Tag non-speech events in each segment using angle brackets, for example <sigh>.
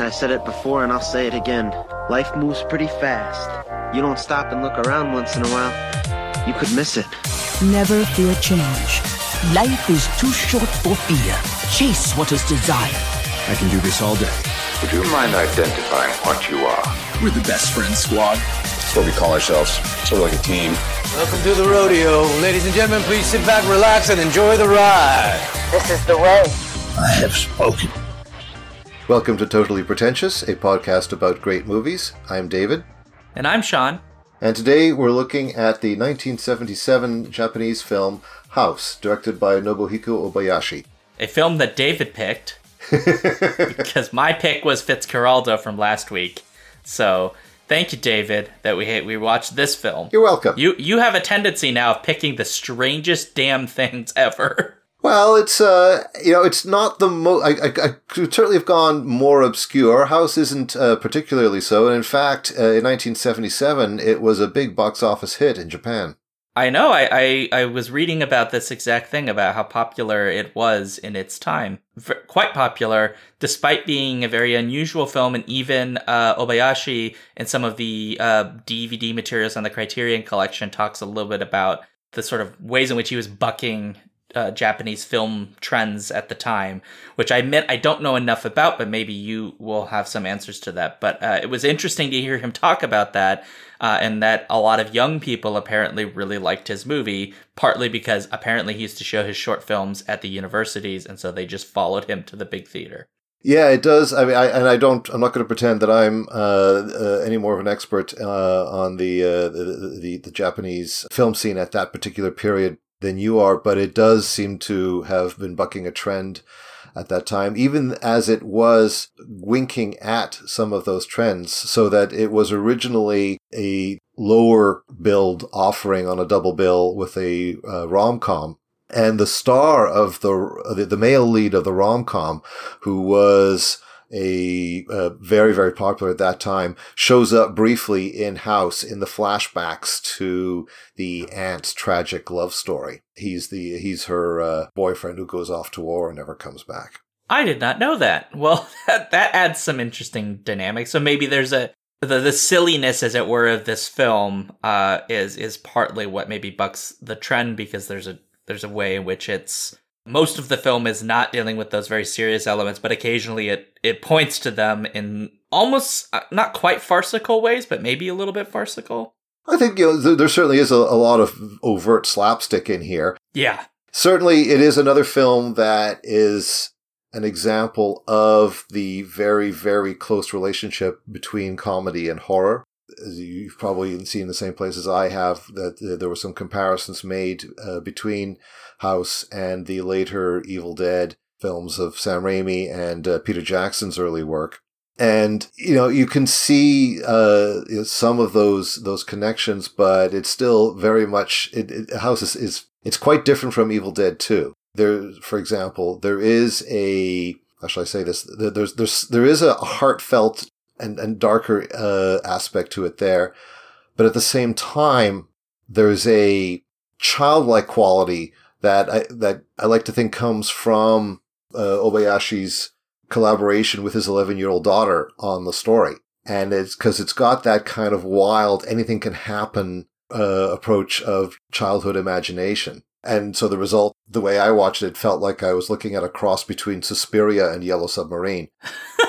I said it before and I'll say it again. Life moves pretty fast. You don't stop and look around once in a while, you could miss it. Never fear change. Life is too short for fear. Chase what is desired. I can do this all day. Would you mind identifying what you are? We're the best friends squad. That's what we call ourselves. Sort of like a team. Welcome to the rodeo. Ladies and gentlemen, please sit back, relax, and enjoy the ride. This is the way. I have spoken. Welcome to Totally Pretentious, a podcast about great movies. I'm David. And I'm Shaun. And today we're looking at the 1977 Japanese film House, directed by Nobuhiko Obayashi. A film that David picked <laughs> because my pick was Fitzcarraldo from last week. So thank you, David, that we we watched this film. You're welcome. You you have a tendency now of picking the strangest damn things <laughs> ever. Well, it's uh, you know, it's not the most. I, I, I, could certainly have gone more obscure. House isn't uh, particularly so, and in fact, uh, in 1977, it was a big box office hit in Japan. I know. I, I, I was reading about this exact thing about how popular it was in its time. V- quite popular, despite being a very unusual film, and even uh, Obayashi in some of the DVD uh, materials on the Criterion Collection talks a little bit about the sort of ways in which he was bucking uh, Japanese film trends at the time, which I admit I don't know enough about, but maybe you will have some answers to that. But uh, it was interesting to hear him talk about that, uh, and that a lot of young people apparently really liked his movie, partly because apparently he used to show his short films at the universities, and so they just followed him to the big theater. Yeah, it does. I mean, I, and I don't. I'm not going to pretend that I'm uh, uh, any more of an expert uh, on the, uh, the, the the Japanese film scene at that particular period than you are, but it does seem to have been bucking a trend at that time, even as it was winking at some of those trends, so that it was originally a lower build offering on a double bill with a uh, rom com. And the star of the, the male lead of the rom com, who was a very very popular at that time shows up briefly in house in the flashbacks to the aunt's tragic love story. He's the he's her uh, boyfriend who goes off to war and never comes back. I did not know that. <laughs> Well that, that adds some interesting dynamics. So maybe there's a the, the silliness as it were of this film uh, is is partly what maybe bucks the trend because there's a there's a way in which it's most of the film is not dealing with those very serious elements, but occasionally it it points to them in almost uh, not quite farcical ways, but maybe a little bit farcical. I think you know there certainly is a, a lot of overt slapstick in here. Yeah, certainly it is another film that is an example of the very very close relationship between comedy and horror as you've probably seen in the same place as I have, that there were some comparisons made uh, between House and the later Evil Dead films of Sam Raimi and uh, Peter Jackson's early work. And you know you can see uh, some of those those connections, but it's still very much it, it, House is, is it's quite different from Evil Dead 2. There, for example, there is a how shall I say this? There's there's there is a heartfelt and, and darker uh, aspect to it there. But at the same time, there's a childlike quality that I, that I like to think comes from uh, Obayashi's collaboration with his 11 year old daughter on the story. And it's because it's got that kind of wild, anything can happen uh, approach of childhood imagination. And so the result, the way I watched it, felt like I was looking at a cross between Suspiria and Yellow Submarine. <laughs>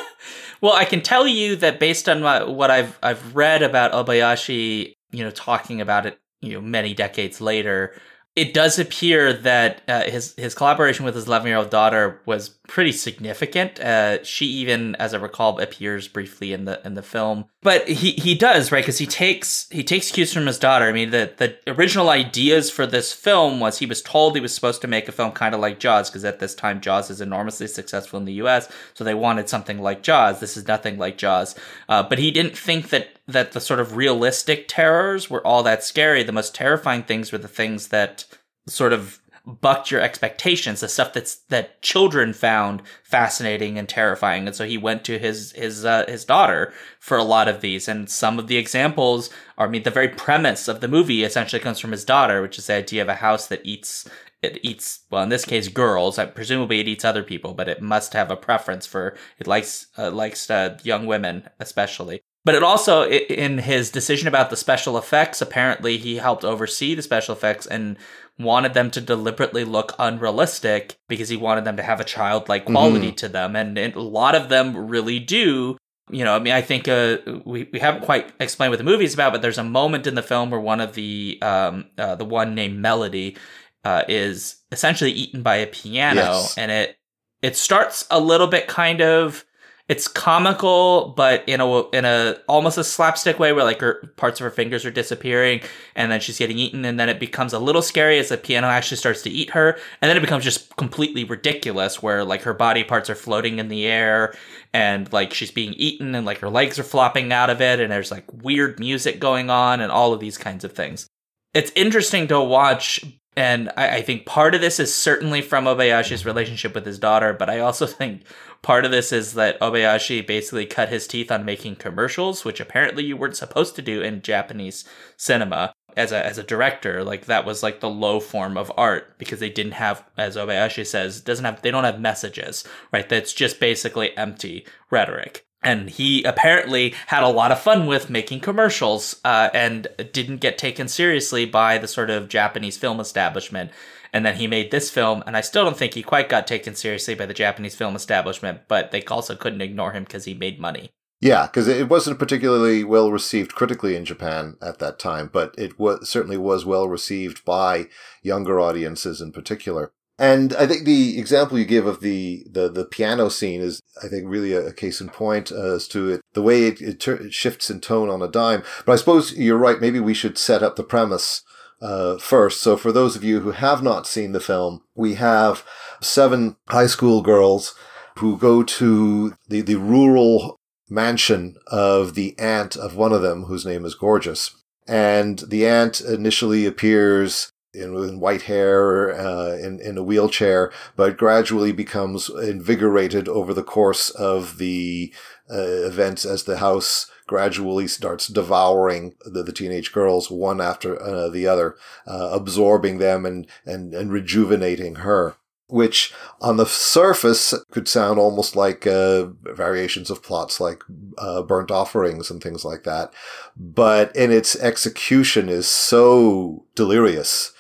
Well, I can tell you that based on my, what I've I've read about Obayashi, you know, talking about it, you know, many decades later, it does appear that uh, his his collaboration with his 11 year old daughter was pretty significant. Uh, she even, as I recall, appears briefly in the in the film. But he he does right because he takes he takes cues from his daughter. I mean, the the original ideas for this film was he was told he was supposed to make a film kind of like Jaws because at this time Jaws is enormously successful in the U.S. So they wanted something like Jaws. This is nothing like Jaws, uh, but he didn't think that that the sort of realistic terrors were all that scary. The most terrifying things were the things that sort of bucked your expectations, the stuff that's that children found fascinating and terrifying. And so he went to his his uh, his daughter for a lot of these. And some of the examples are I mean the very premise of the movie essentially comes from his daughter, which is the idea of a house that eats it eats well in this case girls. Uh, presumably it eats other people, but it must have a preference for it likes uh, likes uh, young women especially. But it also, in his decision about the special effects, apparently he helped oversee the special effects and wanted them to deliberately look unrealistic because he wanted them to have a childlike quality mm-hmm. to them. And, and, a lot of them really do. You know, I mean, I think uh, we, we haven't quite explained what the movie is about, but there's a moment in the film where one of the, um, uh, the one named Melody, uh, is essentially eaten by a piano. Yes. And it, it starts a little bit kind of, it's comical, but in a in a almost a slapstick way, where like her parts of her fingers are disappearing, and then she's getting eaten, and then it becomes a little scary as the piano actually starts to eat her, and then it becomes just completely ridiculous, where like her body parts are floating in the air, and like she's being eaten, and like her legs are flopping out of it, and there's like weird music going on, and all of these kinds of things. It's interesting to watch and I, I, think part of this is certainly from Obayashi's relationship with his daughter, but I also <laughs> think part of this is that Obayashi basically cut his teeth on making commercials, which apparently you weren't supposed to do in Japanese cinema as a as a director. Like that was like the low form of art because they didn't have, as Obayashi says, doesn't have they don't have messages, right? That's just basically empty rhetoric and he apparently had a lot of fun with making commercials uh, and didn't get taken seriously by the sort of Japanese film establishment. And then he made this film, and I still don't think he quite got taken seriously by the Japanese film establishment, but they also couldn't ignore him because he made money. Yeah, because it wasn't particularly well received critically in Japan at that time, but it certainly was well received by younger audiences in particular. And I think the example you give of the, the, the piano scene is, I think, really a, a case in point as to it, the way it, it, ter- it, shifts in tone on a dime. But I suppose you're right. Maybe we should set up the premise uh, first. So for those of you who have not seen the film, we have seven high school girls who go to the, the rural mansion of the aunt of one of them, whose name is Gorgeous. And the aunt initially appears in, in white hair, uh, in, in a wheelchair, but gradually becomes invigorated over the course of the uh, events as the house gradually starts devouring the, the teenage girls one after uh, the other, uh, absorbing them and, and, and rejuvenating her which on the surface could sound almost like uh, variations of plots like uh, burnt offerings and things like that. But in its execution is so delirious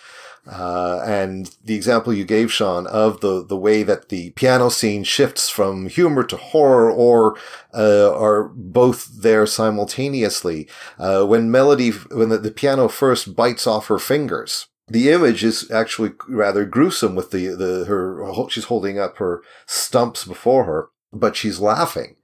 uh, and the example you gave, Shaun, of the, the way that the piano scene shifts from humor to horror or uh, are both there simultaneously. Uh, when Melody, when the, the piano first bites off her fingers, the image is actually rather gruesome with the, the, her, she's holding up her stumps before her, but she's laughing.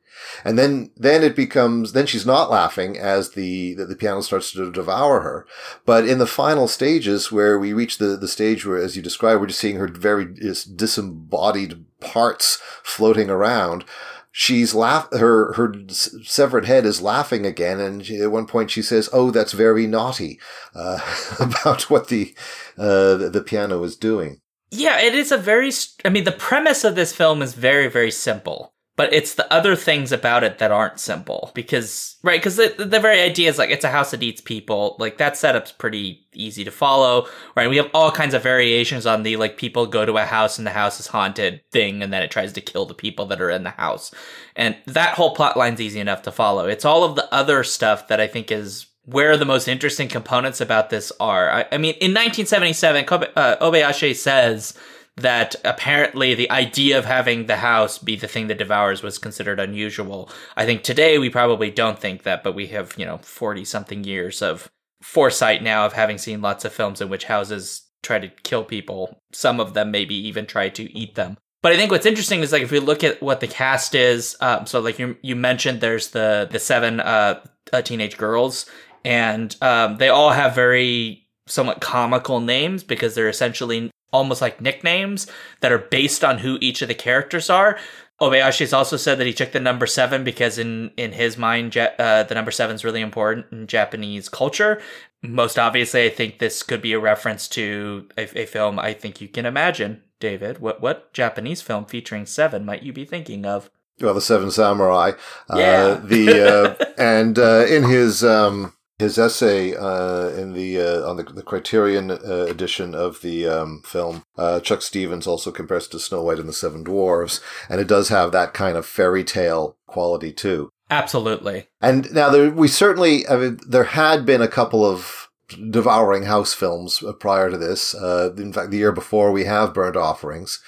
And then, then it becomes, then she's not laughing as the, the, the, piano starts to devour her. But in the final stages where we reach the, the stage where, as you described, we're just seeing her very disembodied parts floating around. She's laugh, her, her severed head is laughing again. And she, at one point she says, Oh, that's very naughty, uh, <laughs> about what the, uh, the, the piano is doing. Yeah, it is a very, I mean, the premise of this film is very, very simple but it's the other things about it that aren't simple because right because the, the very idea is like it's a house that eats people. Like that setup's pretty easy to follow right? We have all kinds of variations on the like people go to a house and the house is haunted thing and then it tries to kill the people that are in the house. And that whole plot line's easy enough to follow. It's all of the other stuff that i think is where the most interesting components about this are. I, I mean in 1977 Kobe, uh, obayashi says that apparently the idea of having the house be the thing that devours was considered unusual. I think today we probably don't think that, but we have, you know, 40 something years of foresight now of having seen lots of films in which houses try to kill people. Some of them maybe even try to eat them. But I think what's interesting is like if we look at what the cast is, um, so like you you mentioned, there's the the seven uh, uh, teenage girls, and um, they all have very somewhat comical names because they're essentially almost like nicknames that are based on who each of the characters are. Obayashi's also said that he took the number seven because in in his mind, uh, the number seven is really important in Japanese culture. Most obviously, I think this could be a reference to a, a film. I think you can imagine, David. What what Japanese film featuring seven might you be thinking of? Well, the Seven Samurai. Uh, yeah. Uh, the uh, <laughs> and uh, in his um, His essay uh, in the uh, on the, the Criterion uh, edition of the um, film, uh, Chuck Stephens also compares to Snow White and the Seven Dwarfs, and it does have that kind of fairy tale quality too. Absolutely. And now there, we certainly, I mean, there had been a couple of devouring house films uh, prior to this. Uh, in fact, the year before we have Burnt Offerings.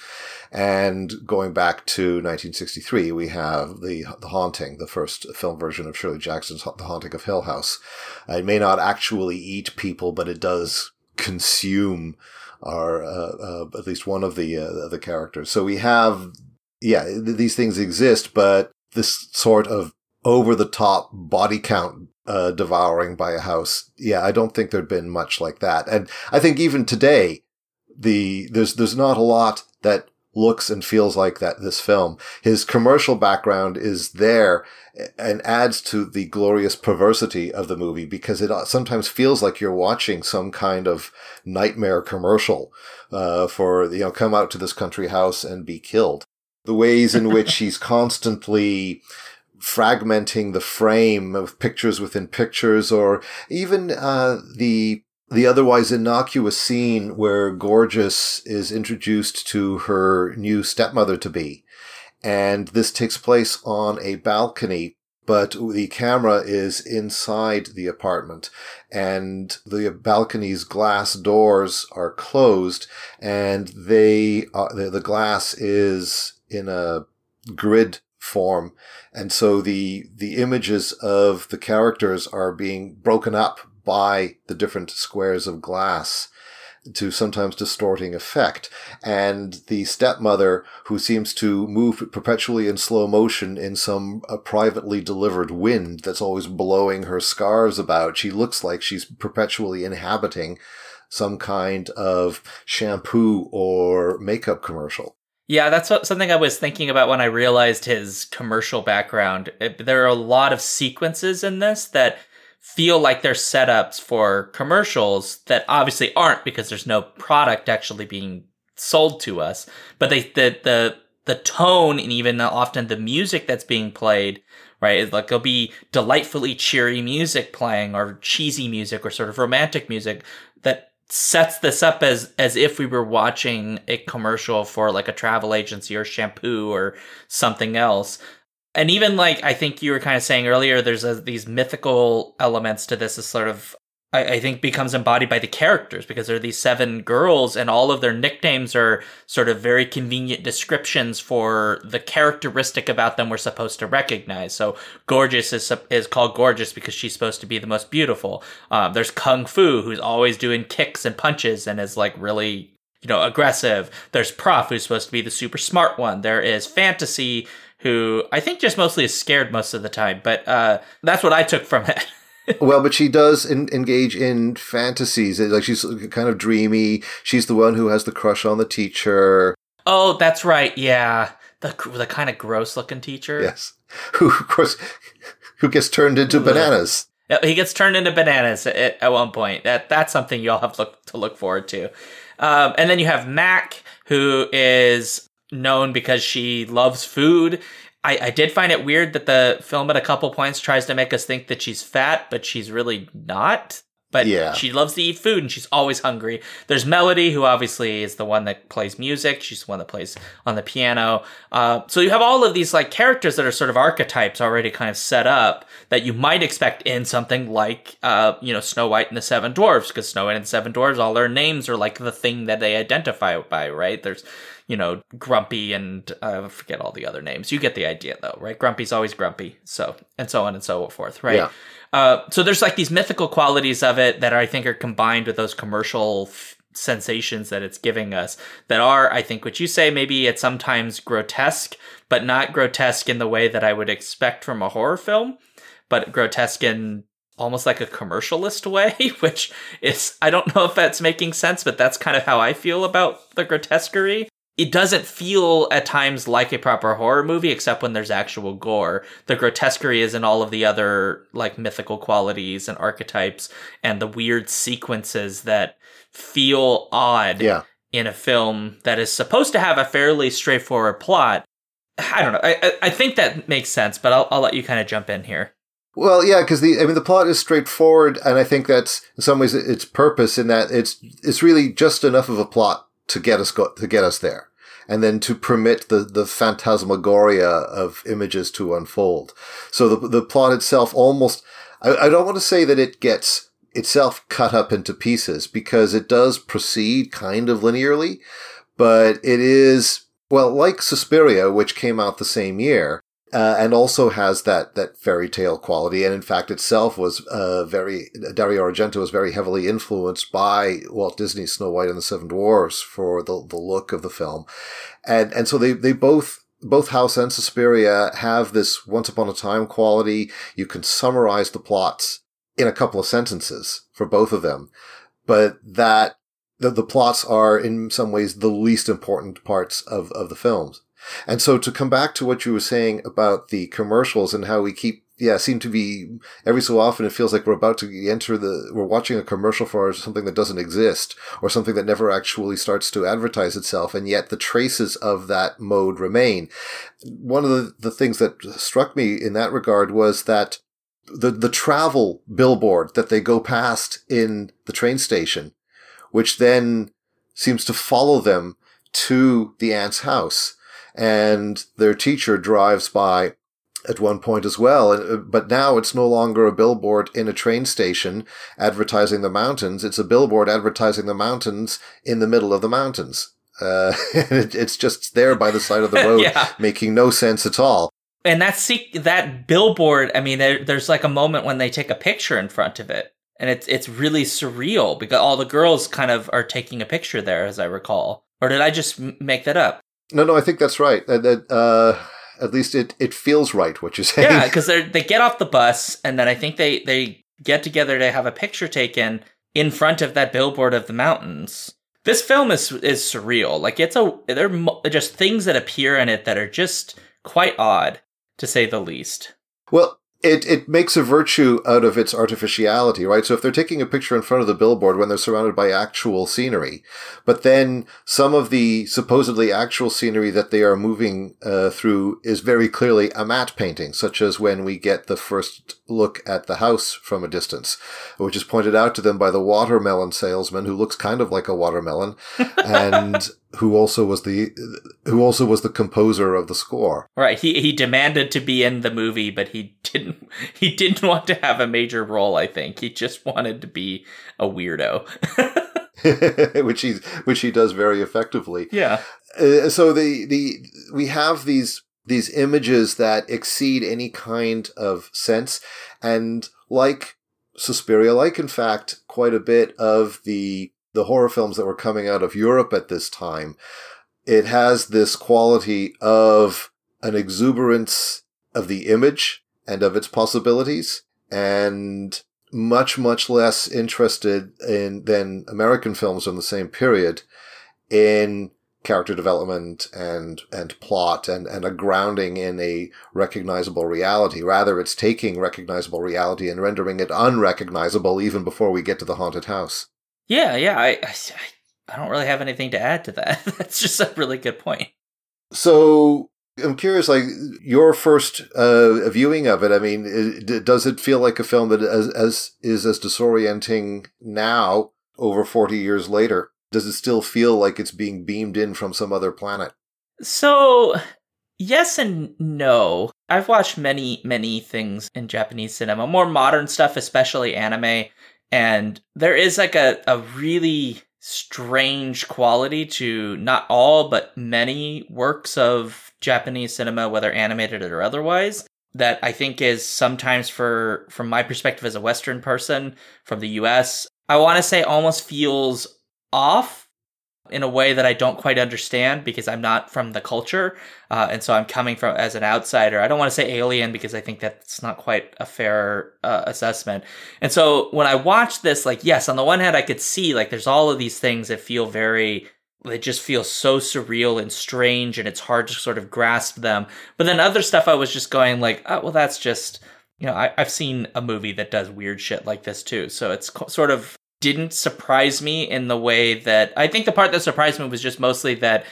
And going back to 1963, we have the the haunting, the first film version of Shirley Jackson's The Haunting of Hill House. It may not actually eat people, but it does consume our uh, uh, at least one of the uh, the characters. So we have yeah, these things exist, but this sort of over the top body count uh, devouring by a house. Yeah, I don't think there'd been much like that. And I think even today, the there's there's not a lot that looks and feels like that this film. His commercial background is there and adds to the glorious perversity of the movie because it sometimes feels like you're watching some kind of nightmare commercial uh, for you know come out to this country house and be killed. The ways in which <laughs> he's constantly fragmenting the frame of pictures within pictures, or even uh, the the otherwise innocuous scene where Gorgeous is introduced to her new stepmother to be. And this takes place on a balcony, but the camera is inside the apartment and the balcony's glass doors are closed and they, uh, the, the glass is in a grid form. And so the, the images of the characters are being broken up by the different squares of glass to sometimes distorting effect. And the stepmother, who seems to move perpetually in slow motion in some uh, privately delivered wind that's always blowing her scarves about, she looks like she's perpetually inhabiting some kind of shampoo or makeup commercial. Yeah, that's what, something I was thinking about when I realized his commercial background. It, there are a lot of sequences in this that feel like they're setups for commercials that obviously aren't because there's no product actually being sold to us. But they the the the tone and even often the music that's being played, right? Like there'll be delightfully cheery music playing or cheesy music or sort of romantic music that sets this up as as if we were watching a commercial for like a travel agency or shampoo or something else and even like I think you were kind of saying earlier, there's a, these mythical elements to this. Is sort of I, I, think becomes embodied by the characters because there are these seven girls, and all of their nicknames are sort of very convenient descriptions for the characteristic about them we're supposed to recognize. So gorgeous is is called gorgeous because she's supposed to be the most beautiful. Um, there's kung fu who's always doing kicks and punches and is like really you know aggressive. There's prof who's supposed to be the super smart one. There is fantasy who I think just mostly is scared most of the time. But uh, that's what I took from it. <laughs> well, but she does in, engage in fantasies. Like she's kind of dreamy. She's the one who has the crush on the teacher. Oh, that's right. Yeah, the the kind of gross looking teacher. Yes, who of course who gets turned into bananas. He gets turned into bananas at, at one point. That that's something you all have look, to look forward to. Um, and then you have Mac, who is known because she loves food. I, I did find it weird that the film at a couple points tries to make us think that she's fat, but she's really not. But yeah. she loves to eat food and she's always hungry. There's Melody, who obviously is the one that plays music. She's the one that plays on the piano. Uh, so you have all of these like characters that are sort of archetypes already kind of set up that you might expect in something like, uh, you know, Snow White and the Seven Dwarfs, because Snow White and the Seven Dwarfs, all their names are like the thing that they identify by, right? There's you know, Grumpy and uh, I forget all the other names. You get the idea though, right? Grumpy's always grumpy. So, and so on and so forth, right? Yeah. Uh, so there's like these mythical qualities of it that I think are combined with those commercial f- sensations that it's giving us that are, I think, what you say, maybe at sometimes grotesque, but not grotesque in the way that I would expect from a horror film, but grotesque in almost like a commercialist <laughs> way, which is, I don't know if that's making sense, but that's kind of how I feel about the grotesquerie it doesn't feel at times like a proper horror movie except when there's actual gore. The grotesquerie is in all of the other like mythical qualities and archetypes and the weird sequences that feel odd yeah. in a film that is supposed to have a fairly straightforward plot. I don't know. I, I think that makes sense but i'll, I'll let you kind of jump in here. Well, yeah, because the I mean the plot is straightforward, and I think that's in some ways its purpose in that it's it's really just enough of a plot to get us go, to get us there, and then to permit the the phantasmagoria of images to unfold. So the the plot itself almost I, I don't want to say that it gets itself cut up into pieces because it does proceed kind of linearly, but it is well like Suspiria, which came out the same year uh, and also has that that fairy tale quality, and in fact itself was uh, very Dario Argento was very heavily influenced by Walt Disney's Snow White and the Seven Dwarfs for the the look of the film, and and so they they both both House and Suspiria have this once upon a time quality. You can summarize the plots in a couple of sentences for both of them, but that the, the plots are in some ways the least important parts of, of the films. And so to come back to what you were saying about the commercials and how we keep yeah, seem to be every so often it feels like we're about to enter the we're watching a commercial for something that doesn't exist or something that never actually starts to advertise itself and yet the traces of that mode remain. One of the, the things that struck me in that regard was that the the travel billboard that they go past in the train station, which then seems to follow them to the aunt's house and their teacher drives by at one point as well. Uh, but now it's no longer a billboard in a train station advertising the mountains. It's a billboard advertising the mountains in the middle of the mountains. Uh, <laughs> it's just there by the side of the <laughs> road, yeah. making no sense at all. And that that billboard, I mean, there, there's like a moment when they take a picture in front of it, and it's it's really surreal because all the girls kind of are taking a picture there, as I recall. Or did I just make that up? No, no, I think that's right. That, uh, at least it, it feels right what you're saying. Yeah, because <laughs> they they get off the bus and then I think they they get together to have a picture taken in front of that billboard of the mountains. This film is is surreal. Like it's a there are just things that appear in it that are just quite odd to say the least. Well, it, it makes a virtue out of its artificiality, right? So if they're taking a picture in front of the billboard when they're surrounded by actual scenery, but then some of the supposedly actual scenery that they are moving uh, through is very clearly a matte painting, such as when we get the first look at the house from a distance, which is pointed out to them by the watermelon salesman who looks kind of like a watermelon <laughs> and who also was the who also was the composer of the score. Right. He he demanded to be in the movie, but he didn't <laughs> he didn't want to have a major role, I think. He just wanted to be a weirdo. <laughs> <laughs> which he which he does very effectively. Yeah. Uh, so the the we have these these images that exceed any kind of sense and like Suspiria like in fact quite a bit of the the horror films that were coming out of Europe at this time, it has this quality of an exuberance of the image and of its possibilities and much, much less interested in than American films from the same period in character development and and plot and and a grounding in a recognizable reality. Rather it's taking recognizable reality and rendering it unrecognizable even before we get to the haunted house yeah, yeah. I, I, I don't really have anything to add to that. <laughs> That's just a really good point. So I'm curious, like your first uh, viewing of it. I mean, it, does it feel like a film that as, as is as disorienting now, over 40 years later? Does it still feel like it's being beamed in from some other planet? So, yes and no. I've watched many, many things in Japanese cinema, more modern stuff, especially anime. And there is like a, a really strange quality to not all, but many works of Japanese cinema, whether animated or otherwise, that I think is sometimes for, from my perspective as a Western person from the US, I want to say almost feels off in a way that I don't quite understand because I'm not from the culture, uh, and so I'm coming from as an outsider. I don't want to say alien because I think that's not quite a fair uh, assessment. And so when I watch this, like, yes, on the one hand, I could see like there's all of these things that feel very. They just feel so surreal and strange, and it's hard to sort of grasp them. But then other stuff, I was just going like, oh, well, that's just you know, I, have seen a movie that does weird shit like this too. So it's co- sort of didn't surprise me in the way that I think the part that surprised me was just mostly that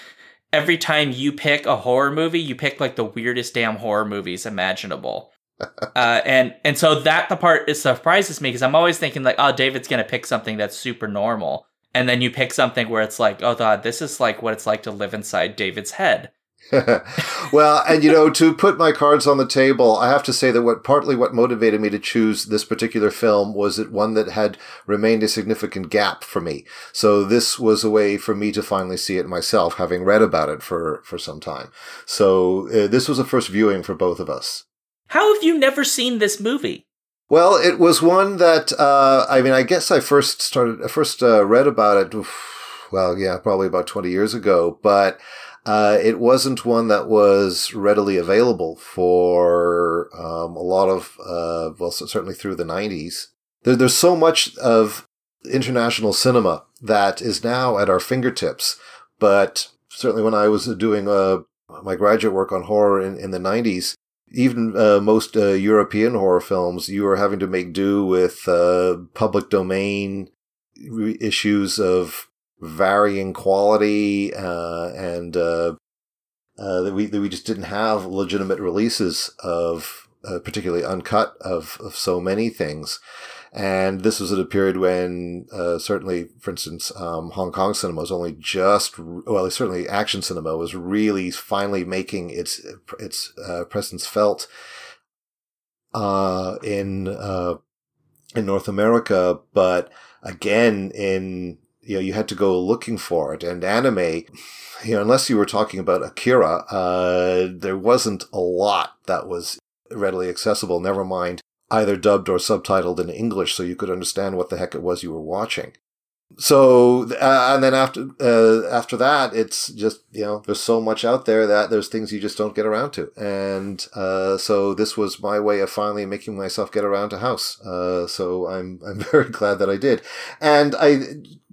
every time you pick a horror movie, you pick like the weirdest damn horror movies imaginable. <laughs> uh, and and so that the part is surprises me because I'm always thinking like, oh, David's gonna pick something that's super normal, and then you pick something where it's like, oh god, this is like what it's like to live inside David's head. <laughs> well, and you know, to put my cards on the table, I have to say that what partly what motivated me to choose this particular film was it one that had remained a significant gap for me. So this was a way for me to finally see it myself, having read about it for for some time. So uh, this was a first viewing for both of us. How have you never seen this movie? Well, it was one that uh, I mean, I guess I first started, I first uh, read about it. Well, yeah, probably about twenty years ago, but uh, it wasn't one that was readily available for um, a lot of, uh, well, certainly through the 90s. There, there's so much of international cinema that is now at our fingertips. But certainly when I was doing uh, my graduate work on horror in, in the 90s, even uh, most uh, European horror films, you were having to make do with uh, public domain issues of varying quality uh, and uh, uh, that we that we just didn't have legitimate releases of uh, particularly uncut of of so many things. And this was at a period when, uh, certainly, for instance, um, Hong Kong cinema was only just, well, certainly action cinema was really finally making its its uh, presence felt in in North America, but again in you know, you had to go looking for it. And anime, you know, unless you were talking about Akira, uh, there wasn't a lot that was readily accessible. Never mind either dubbed or subtitled in English, so you could understand what the heck it was you were watching. So, uh, and then after uh, after that, it's just you know, there's so much out there that there's things you just don't get around to, and uh, so this was my way of finally making myself get around to House. Uh, so I'm <laughs> I'm very glad that I did, and I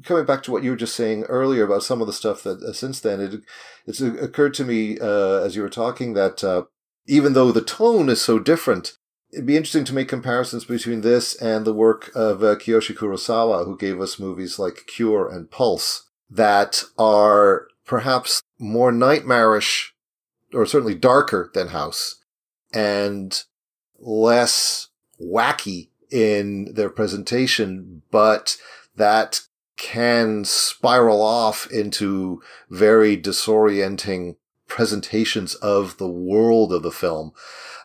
coming back to what you were just saying earlier about some of the stuff that uh, since then it it's occurred to me uh, as you were talking that even though the tone is so different, it'd be interesting to make comparisons between this and the work of uh, Kiyoshi Kurosawa, who gave us movies like Cure and Pulse that are perhaps more nightmarish or certainly darker than House and less wacky in their presentation, but that can spiral off into very disorienting presentations of the world of the film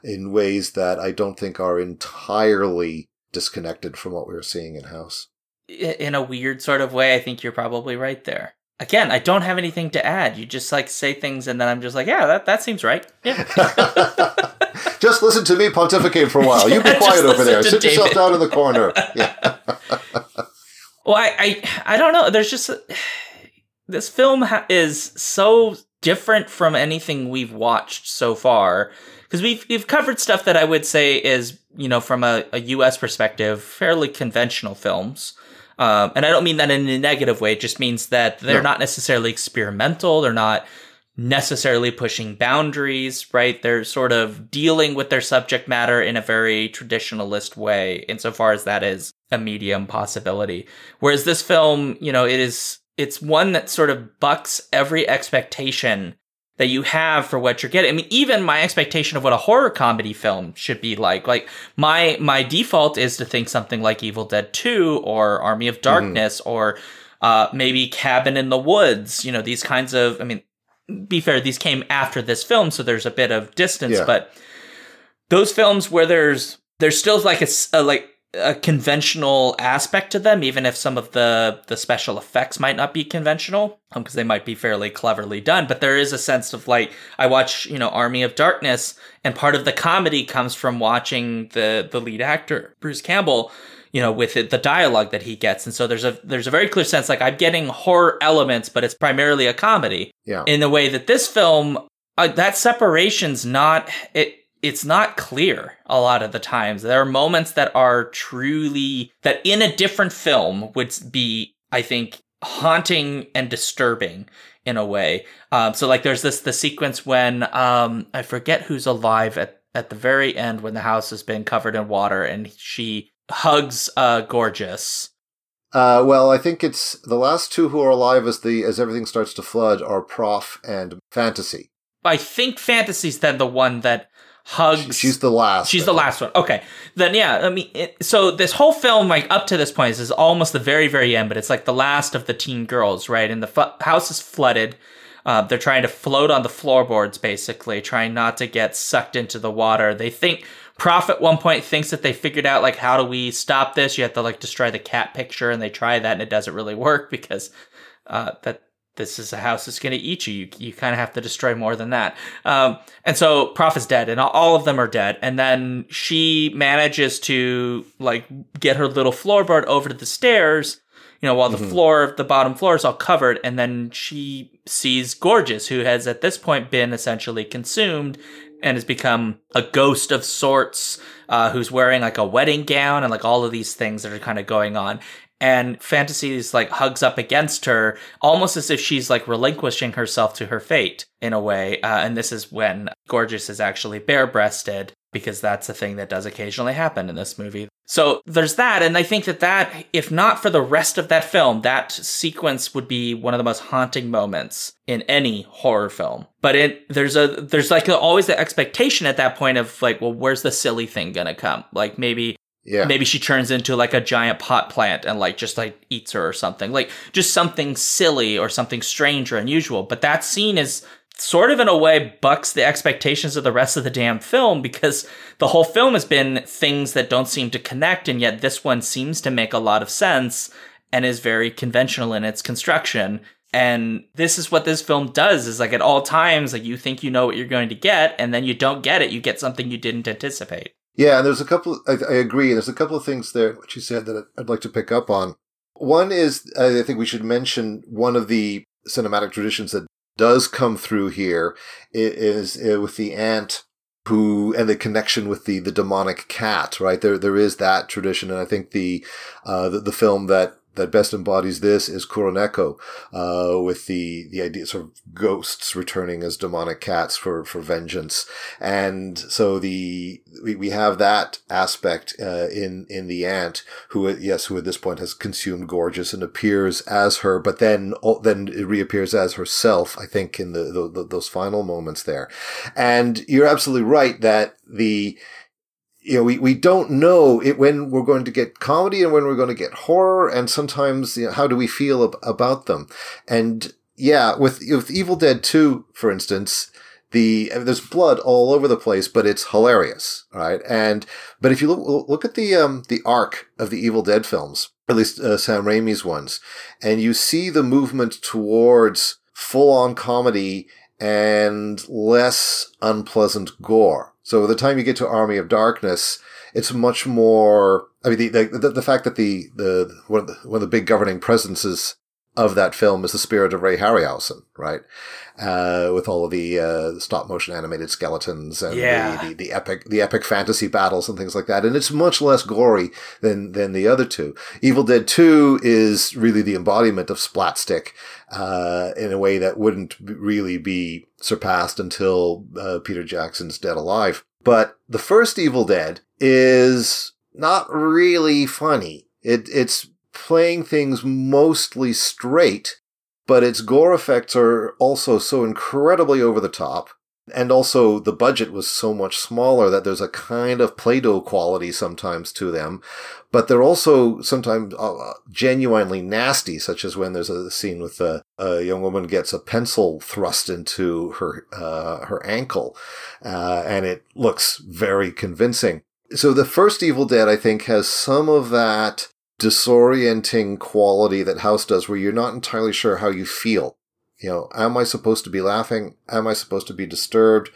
in ways that I don't think are entirely disconnected from what we were seeing in House. In a weird sort of way, I think you're probably right there. Again, I don't have anything to add. You just like say things, and then I'm just like, yeah, that, that seems right. Yeah. <laughs> just listen to me pontificate for a while. You be <laughs> quiet over there. Sit David. yourself down in the corner. <laughs> Yeah. well, I, I, I don't know. There's just this film ha- is so different from anything we've watched so far because we've we've covered stuff that I would say is you know from a, a U.S. perspective fairly conventional films. Um, and I don't mean that in a negative way. It just means that they're no. not necessarily experimental. They're not necessarily pushing boundaries, right? They're sort of dealing with their subject matter in a very traditionalist way, insofar as that is a medium possibility. Whereas this film, you know, it is, it's one that sort of bucks every expectation that you have for what you're getting. I mean, even my expectation of what a horror comedy film should be like, like my my default is to think something like Evil Dead 2 or Army of mm-hmm. Darkness mm-hmm. or uh, maybe Cabin in the Woods. You know, these kinds of. I mean, be fair, these came after this film, so there's a bit of distance, yeah. but those films where there's there's still like a, a like a conventional aspect to them, even if some of the the special effects might not be conventional, because um, they might be fairly cleverly done. But there is a sense of like I watch, you know, Army of Darkness, and part of the comedy comes from watching the the lead actor Bruce Campbell, you know, with it, the dialogue that he gets, and so there's a there's a very clear sense like I'm getting horror elements, but it's primarily a comedy. Yeah. In the way that this film, uh, that separation's not it it's not clear a lot of the times. There are moments that are truly that in a different film would be, I think, haunting and disturbing in a way. Um, so like there's this the sequence when um, I forget who's alive at at the very end when the house has been covered in water and she hugs uh, Gorgeous. Uh, well, I think it's the last two who are alive as the as everything starts to flood are Prof and Fantasy. I think Fantasy's then the one that hugs. She's the last. She's the last one. Okay, then yeah. I mean, it, so this whole film, like up to this point, is almost the very, very end, but it's like the last of the teen girls, right? And the fu- house is flooded. Uh, they're trying to float on the floorboards, basically, trying not to get sucked into the water. They think Prof at one point thinks that they figured out like how do we stop this? You have to like destroy the cat picture, and they try that, and it doesn't really work because uh, that this is a house that's going to eat you. You, you kind of have to destroy more than that. Um, and so Prof is dead, and all of them are dead. And then she manages to like get her little floorboard over to the stairs. You know, while the Mm-hmm. floor, the bottom floor is all covered, and then she sees Gorgeous, who has at this point been essentially consumed and has become a ghost of sorts, uh, who's wearing like a wedding gown and like all of these things that are kind of going on. And Fantasies like hugs up against her, almost as if she's like relinquishing herself to her fate in a way. Uh, and this is when Gorgeous is actually bare breasted because that's a thing that does occasionally happen in this movie. So there's that, and I think that that, if not for the rest of that film, that sequence would be one of the most haunting moments in any horror film. But it there's a there's like always the expectation at that point of like, well, where's the silly thing gonna come? Like maybe Yeah. maybe she turns into like a giant pot plant and like just like eats her or something. Like just something silly or something strange or unusual. But that scene is sort of in a way bucks the expectations of the rest of the damn film because the whole film has been things that don't seem to connect and yet this one seems to make a lot of sense and is very conventional in its construction. And this is what this film does is like at all times like you think you know what you're going to get and then you don't get it. You get something you didn't anticipate Yeah, and there's a couple. I, I agree. There's a couple of things there what you said that I'd like to pick up on. One is I think we should mention one of the cinematic traditions that does come through here is uh, with the aunt who and the connection with the the demonic cat. Right there, there is that tradition, and I think the uh, the, the film that that best embodies this is Kuroneko, uh, with the, the idea sort of ghosts returning as demonic cats for, for vengeance. And so the, we, we have that aspect, uh, in, in the aunt who, yes, who at this point has consumed Gorgeous and appears as her, but then, oh, then it reappears as herself, I think, in the, the, the those final moments there. And you're absolutely right that the, you know, we, we don't know it when we're going to get comedy and when we're going to get horror, and sometimes you know, how do we feel ab- about them? And yeah, with with Evil Dead Two, for instance, the there's blood all over the place, but it's hilarious, right? And but if you look look at the um the arc of the Evil Dead films, at least uh, Sam Raimi's ones, and you see the movement towards full on comedy and less unpleasant gore. So the time you get to Army of Darkness, it's much more. I mean, the the, the fact that the the one of the, one of the big governing presences of that film is the spirit of Ray Harryhausen, right? Uh, with all of the uh, stop motion animated skeletons and Yeah. the, the, the epic the epic fantasy battles and things like that, and it's much less gory than than the other two. Evil Dead Two is really the embodiment of splatstick uh, in a way that wouldn't really be surpassed until uh, Peter Jackson's Dead Alive. But the first Evil Dead is not really funny. It, it's playing things mostly straight, but its gore effects are also so incredibly over the top. And also, the budget was so much smaller that there's a kind of Play-Doh quality sometimes to them. But they're also sometimes uh, genuinely nasty, such as when there's a scene with a, a young woman gets a pencil thrust into her uh, her ankle, uh, and it looks very convincing. So the first Evil Dead, I think, has some of that disorienting quality that House does, where you're not entirely sure how you feel. You know, am I supposed to be laughing? Am I supposed to be disturbed?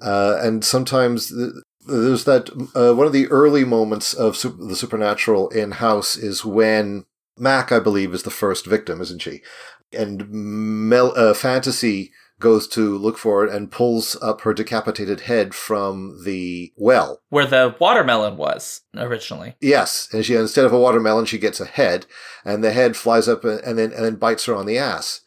Uh, and sometimes th- there's that uh, one of the early moments of sup- the supernatural in House is when Mac, I believe, is the first victim, isn't she? And Mel- uh, Fantasy goes to look for it and pulls up her decapitated head from the well. where the watermelon was originally. Yes, and she instead of a watermelon, she gets a head, and the head flies up and then and then bites her on the ass,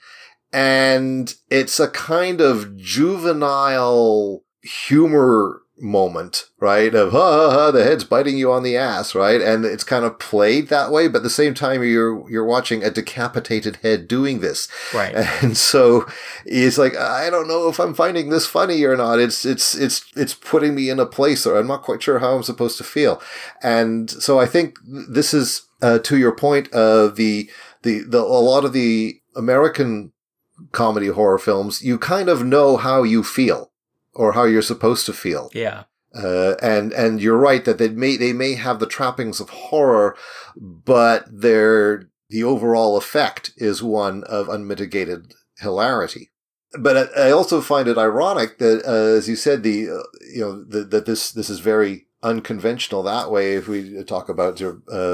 and it's a kind of juvenile humor moment, right? Of ha, ha, ha, the head's biting you on the ass, right? And it's kind of played that way, but at the same time, you're you're watching a decapitated head doing this, Right. And so it's like I don't know if I'm finding this funny or not. It's it's it's it's putting me in a place, or I'm not quite sure how I'm supposed to feel. And so I think this is uh, to your point of the the the a lot of the American comedy horror films. You kind of know how you feel or how you're supposed to feel. Yeah. Uh, and and you're right that they may they may have the trappings of horror, but their the overall effect is one of unmitigated hilarity. But I also find it ironic that, uh, as you said, the uh, you know the, that this this is very unconventional that way. If we talk about uh,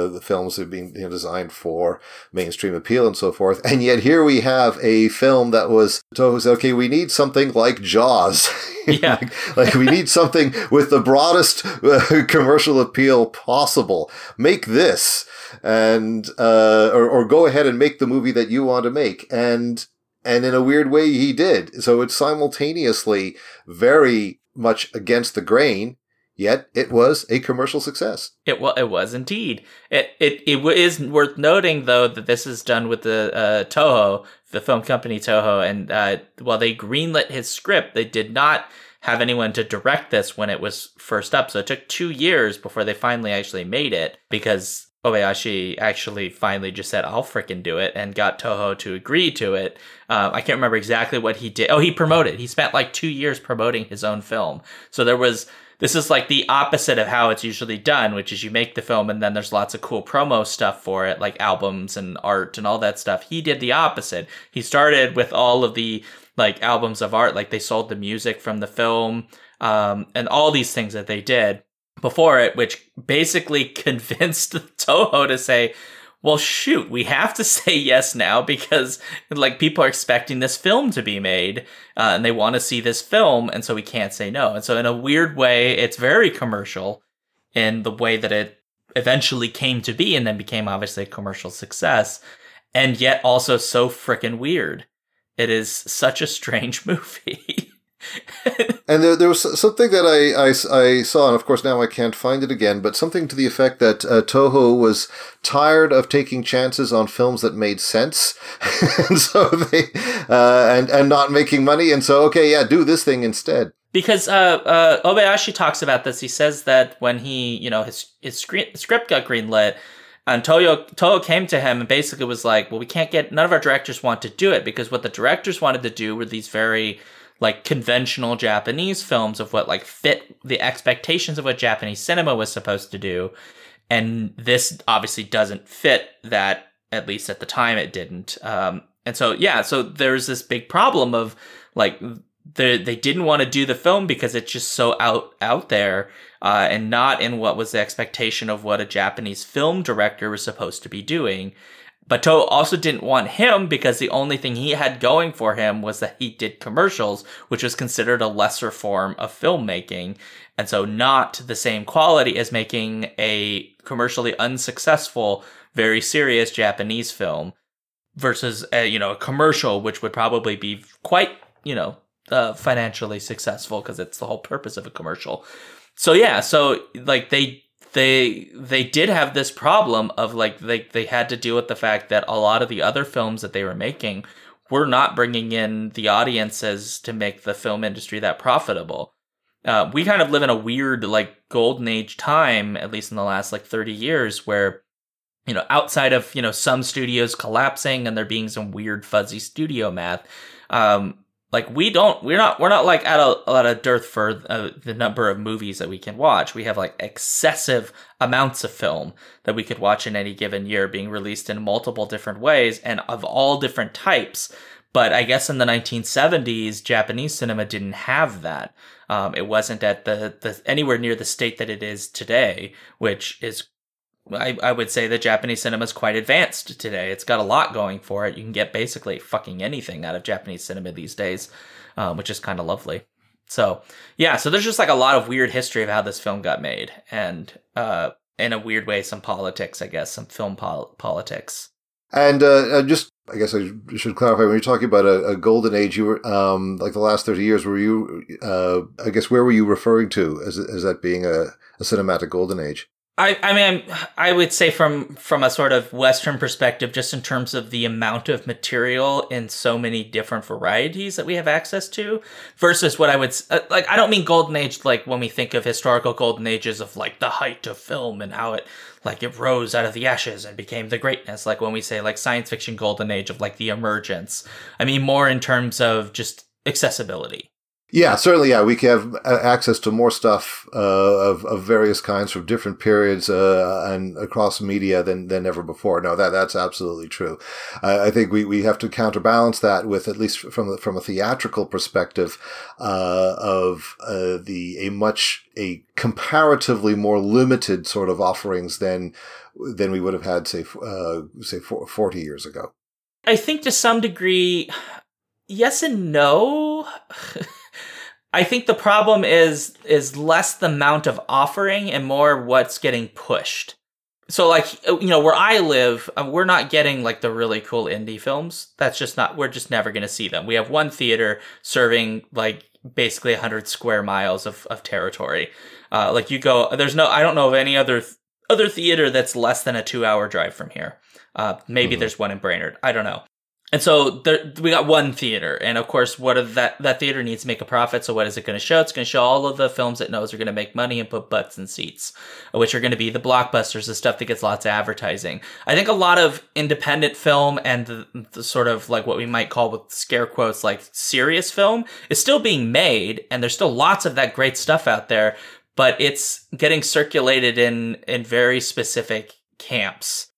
the films that are being you know, designed for mainstream appeal and so forth, and yet here we have a film that was okay, we need something like Jaws. <laughs> Yeah. like, like we need something with the broadest uh, <laughs> commercial appeal possible. Make this and uh, or or go ahead and make the movie that you want to make and and in a weird way he did. So it's simultaneously very much against the grain, yet it was a commercial success. It was. It was indeed. It it it w- is worth noting though that this is done with the uh, Toho, the film company Toho, and uh, while they greenlit his script, they did not have anyone to direct this when it was first up. So it took two years before they finally actually made it because Obayashi actually finally just said, I'll fricking do it and got Toho to agree to it. Um, I can't remember exactly what he did. Oh, he promoted. He spent like two years promoting his own film. So there was, this is like the opposite of how it's usually done, which is you make the film and then there's lots of cool promo stuff for it, like albums and art and all that stuff. He did the opposite. He started with all of the like albums of art, like they sold the music from the film, um, and all these things that they did before it, which basically <laughs> convinced Toho to say, well, shoot, we have to <laughs> say yes now because like people are expecting this film to be made uh, and they want to see this film. And so we can't say no. And so in a weird way, it's very commercial in the way that it eventually came to be and then became obviously a commercial success and yet also so freaking weird. It is such a strange <laughs> movie. And there, there, was something that I, I, I, saw, and of course now I can't find it again, but something to the effect that uh, Toho was tired of taking chances on films that made sense, <laughs> and so they uh, and and not making money, and so okay, yeah, do this thing instead. Because uh, uh, Obayashi talks about this. He says that when he, you know, his his script got greenlit, and Toyo, Toho came to him and basically was like, "Well, we can't get none of our directors want to do it because what the directors wanted to do were these very like conventional Japanese films of what like fit the expectations of what Japanese cinema was supposed to do. And this obviously doesn't fit that, at least at the time it didn't. Um, and so, yeah, so there's this big problem of like, they, they didn't want to do the film because it's just so out, out there, uh, and not in what was the expectation of what a Japanese film director was supposed to be doing. Toho also didn't want him because the only thing he had going for him was that he did commercials, which was considered a lesser form of filmmaking. And so not the same quality as making a commercially unsuccessful, very serious Japanese film versus a, you know, a commercial, which would probably be quite, you know, uh, financially successful because it's the whole purpose of a commercial. So yeah, so like they they they did have this problem of like they they had to deal with the fact that a lot of the other films that they were making were not bringing in the audiences to make the film industry that profitable. Uh, we kind of live in a weird like golden age time, at least in the last like thirty years, where you know outside of you know some studios collapsing and there being some weird fuzzy studio math. Um, like we don't we're not we're not like at a, lot of dearth for uh, the number of movies that we can watch. We have like excessive amounts of film that we could watch in any given year being released in multiple different ways and of all different types. But i guess in the 1970s japanese cinema didn't have that. Um, it wasn't at the, the anywhere near the state that it is today which is I, I would say that Japanese cinema is quite advanced today. It's got a lot going for it. You can get basically fucking anything out of Japanese cinema these days, um, which is kind of lovely. So yeah, so there's just like a lot of weird history of how this film got made, and uh, in a weird way, some politics, I guess, some film pol- politics. And uh, just, I guess I should clarify when you're talking about a, a golden age, you were um, like the last thirty years. Were you? Uh, I guess where were you referring to as as that being a, a cinematic golden age? I, I mean, I would say from from a sort of Western perspective, just in terms of the amount of material in so many different varieties that we have access to, versus what I would uh, like. I don't mean golden age like when we think of historical golden ages of like the height of film and how it like it rose out of the ashes and became the greatness. Like when we say like science fiction golden age of like the emergence. I mean more in terms of just accessibility. Yeah, certainly. Yeah, we have uh, access to more stuff uh, of of various kinds from different periods uh, and across media than than ever before. No, that that's absolutely true. I think we, we have to counterbalance that with at least from from a theatrical perspective uh, of uh, the a much a comparatively more limited sort of offerings than than we would have had say say forty years ago. I think to some degree, yes and no. <laughs> I think the problem is is less the amount of offering and more what's getting pushed. So like you know where I live, uh, we're not getting like the really cool indie films. That's just not we're just never going to see them. We have one theater serving like basically 100 square miles of of territory. Uh, like you go there's no I don't know of any other th- other theater that's less than a 2-hour drive from here. Uh, maybe mm-hmm. there's one in Brainerd. I don't know. And so there, we got one theater, and of course, what that that theater needs to make a profit. So what is it going to show? It's going to show all of the films it knows are going to make money and put butts in seats, which are going to be the blockbusters, the stuff that gets lots of advertising. I think a lot of independent film and the, the sort of like what we might call with scare quotes like serious film is still being made, and there's still lots of that great stuff out there, but it's getting circulated in in very specific camps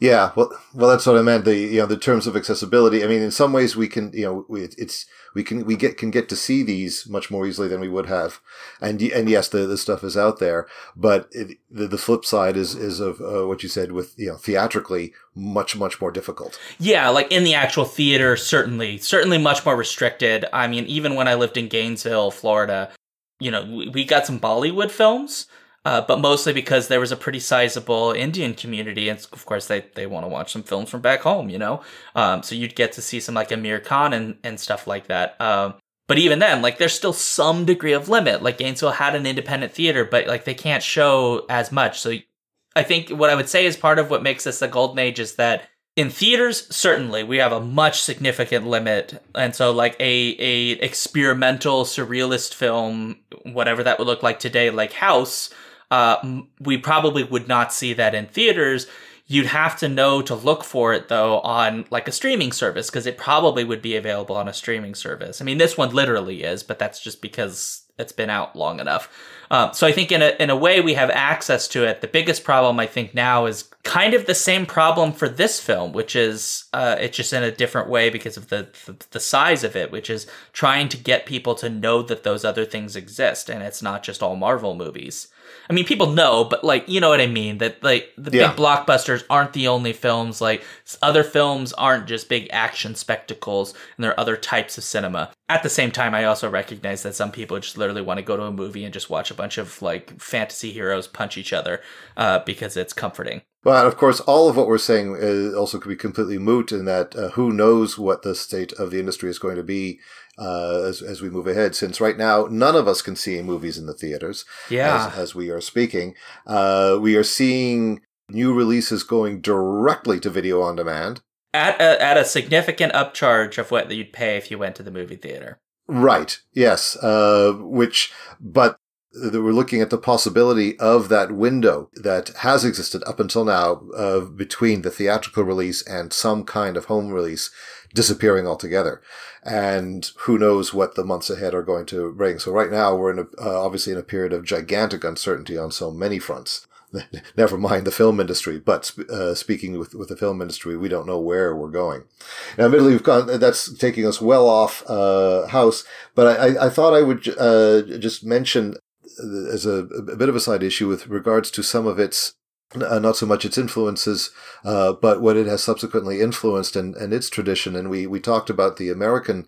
yeah, well, well, that's what I meant. The you know the terms of accessibility. I mean, in some ways, we can you know we, it's we can we get can get to see these much more easily than we would have, and and yes, the the stuff is out there. But it, the the flip side is is of uh, what you said with you know theatrically much much more difficult. Yeah, like in the actual theater, certainly certainly much more restricted. I mean, even when I lived in Gainesville, Florida, you know, we, we got some Bollywood films uh, but mostly because there was a pretty sizable Indian community, and of course they, they want to watch some films from back home, you know. Um, so you'd get to see some like Aamir Khan and and stuff like that. Um, but even then, like there's still some degree of limit. Like Gainesville had an independent theater, but like they can't show as much. So I think what I would say is part of what makes this a golden age is that in theaters certainly we have a much significant limit and so like a a experimental surrealist film whatever that would look like today like house uh, we probably would not see that in theaters. You'd have to know to look for it though on like a streaming service because it probably would be available on a streaming service. I mean, this one literally is, but that's just because it's been out long enough. Um, so I think in a in a way we have access to it. The biggest problem I think now is kind of the same problem for this film, which is uh, it's just in a different way because of the, the, the size of it, which is trying to get people to know that those other things exist and it's not just all Marvel movies. I mean, people know, but like, you know what I mean? That like the yeah. big blockbusters aren't the only films. Like other films aren't just big action spectacles, and there are other types of cinema. At the same time, I also recognize that some people just literally want to go to a movie and just watch a bunch of like fantasy heroes punch each other uh, because it's comforting. Well, of course, all of what we're saying is also could be completely moot in that uh, who knows what the state of the industry is going to be uh, as, as we move ahead. Since right now, none of us can see movies in the theaters. Yeah. As, as we are speaking, uh, we are seeing new releases going directly to video on demand at a, at a significant upcharge of what you'd pay if you went to the movie theater. Right. Yes. Uh, which, but we're looking at the possibility of that window that has existed up until now uh, between the theatrical release and some kind of home release disappearing altogether. And who knows what the months ahead are going to bring. So right now we're in a, uh, obviously in a period of gigantic uncertainty on so many fronts. <laughs> Never mind the film industry, but uh, speaking with, with the film industry, we don't know where we're going. Now, admittedly, we've gone. That's taking us well off uh, house. But I, I thought I would uh, just mention uh, as a, a, bit of a side issue with regards to some of its uh, not so much its influences, uh, but what it has subsequently influenced and, and its tradition. And we, we talked about the American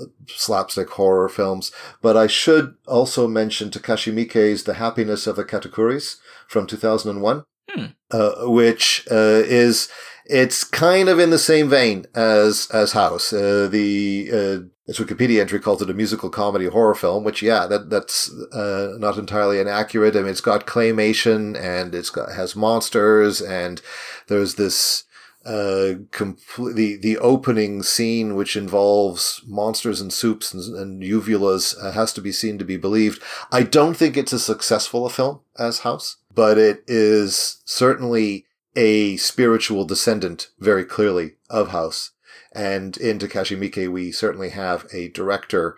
uh, slapstick horror films, but I should also mention Takashi Miike's The Happiness of the Katakuris from 2001. Hmm. uh, which uh, is it's kind of in the same vein as as House. Uh, the uh, its Wikipedia entry calls it a musical comedy horror film, which yeah, that that's uh, not entirely inaccurate. I mean, it's got claymation and it's got has monsters and there's this uh complete the, the opening scene which involves monsters and soups and, and uvulas uh, has to be seen to be believed i don't think it's as successful a film as house but it is certainly a spiritual descendant very clearly of house and in takashi miike we certainly have a director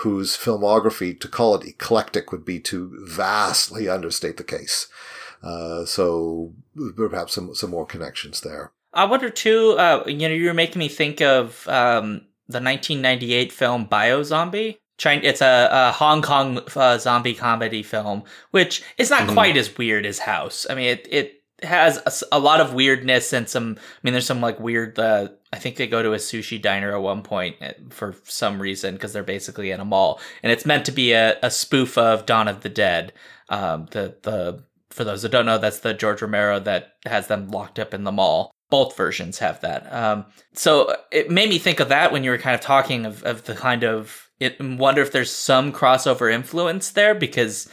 whose filmography to call it eclectic would be to vastly understate the case uh, so perhaps some, some more connections there I wonder too. Uh, you know, you're making me think of um, the 1998 film Biozombie. China, it's a, a Hong Kong uh, zombie comedy film, which is not Mhm. quite as weird as House. I mean, it it has a lot of weirdness and some. I mean, there's some like weird. Uh, I think they go to a sushi diner at one point uh, for some reason because they're basically in a mall, and it's meant to be a, a spoof of Dawn of the Dead. Um, the the for those that don't know, that's the George Romero that has them locked up in the mall. Both versions have that. Um, so it made me think of that when you were kind of talking of, of the kind of it. Wonder if there's some crossover influence there because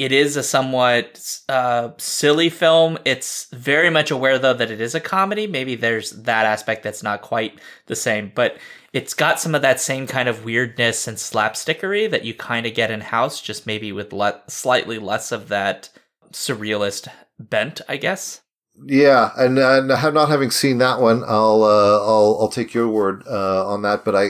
it is a somewhat uh, silly film. It's very much aware though that it is a comedy. Maybe there's that aspect that's not quite the same, but it's got some of that same kind of weirdness and slapstickery that you kind of get in House, just maybe with le- slightly less of that surrealist bent, I guess. Yeah, and, and not having seen that one, I'll uh, I'll I'll take your word uh, on that. But I,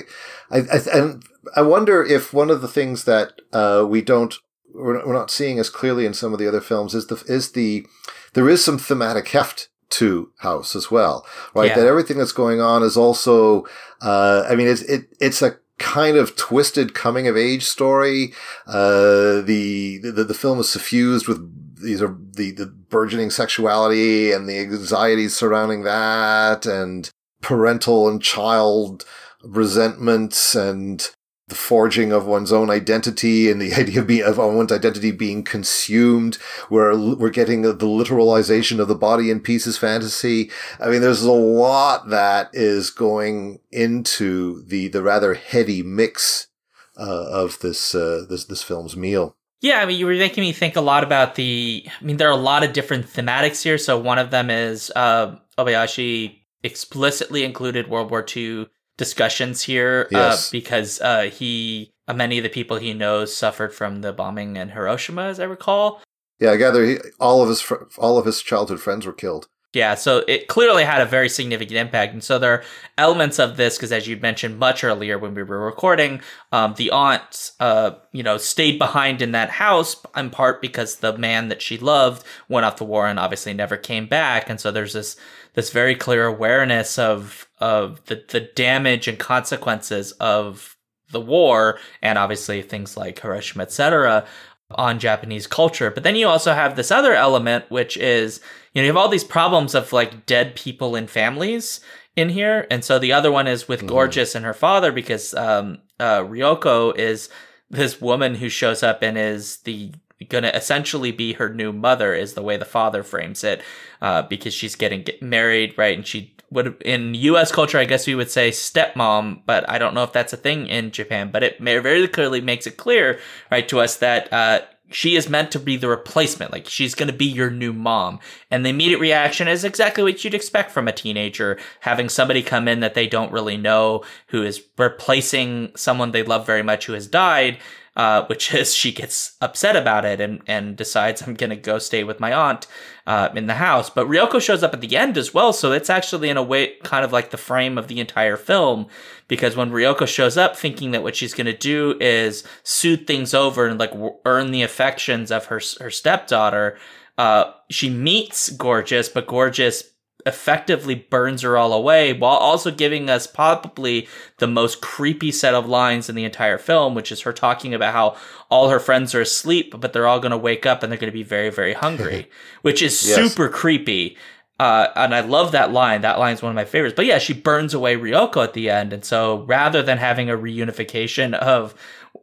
I, I and I wonder if one of the things that uh, we don't we're not, we're not seeing as clearly in some of the other films is the is the there is some thematic heft to House as well, right? Yeah. That everything that's going on is also, uh, I mean, it's it it's a kind of twisted coming of age story. Uh, the, the, the film is suffused with these are the, the burgeoning sexuality and the anxieties surrounding that and parental and child resentments and the forging of one's own identity and the <laughs> idea of, being, of one's identity being consumed. We're, we're getting the literalization of the body in pieces fantasy. I mean, there's a lot that is going into the, the rather heady mix uh, of this, uh, this, this film's meal. Yeah, I mean, you were making me think a lot about the. I mean, there are a lot of different thematics here. So one of them is uh, Obayashi explicitly included World War II discussions here Yes. uh, because uh, he, uh, many of the people he knows suffered from the bombing in Hiroshima, as I recall. Yeah, I gather he, all of his fr- all of his childhood friends were killed. Yeah, so it clearly had a very significant impact. And so there are elements of this, because as you mentioned much earlier when we were recording, um, the aunt, uh, you know, stayed behind in that house in part because the man that she loved went off to war and obviously never came back. And so there's this, this very clear awareness of, of the, the damage and consequences of the war and obviously things like Hiroshima, etc on Japanese culture. But then you also have this other element, which is, you know, you have all these problems of like dead people in families in here. And so the other one is with Gorgeous and her father because um, uh, Ryoko is this woman who shows up and is the going to essentially be her new mother is the way the father frames it uh, because she's getting get married right? And she would in us culture i guess we would say stepmom but i don't know if that's a thing in japan but it very clearly makes it clear right to us that uh, she is meant to be the replacement. Like she's going to be your new mom. And the immediate reaction is exactly what you'd expect from a teenager having somebody come in that they don't really know who is replacing someone they love very much who has died uh, which <laughs> is she gets upset about it and, and decides I'm going to go stay with my aunt uh, in the house. But Ryoko shows up at the end as well, so it's actually in a way kind of like the frame of the entire film because when Ryoko shows up thinking that what she's going to do is soothe things over and like earn the affections of her her stepdaughter, uh, she meets Gorgeous, but Gorgeous effectively burns her all away while also giving us probably the most creepy set of lines in the entire film, which is her talking about how all her friends are asleep, but they're all going to wake up and they're going to be very, very hungry, <laughs> which is Yes. super creepy. Uh, and I love that line. That line is one of my favorites. But yeah, she burns away Ryoko at the end. And so rather than having a reunification of,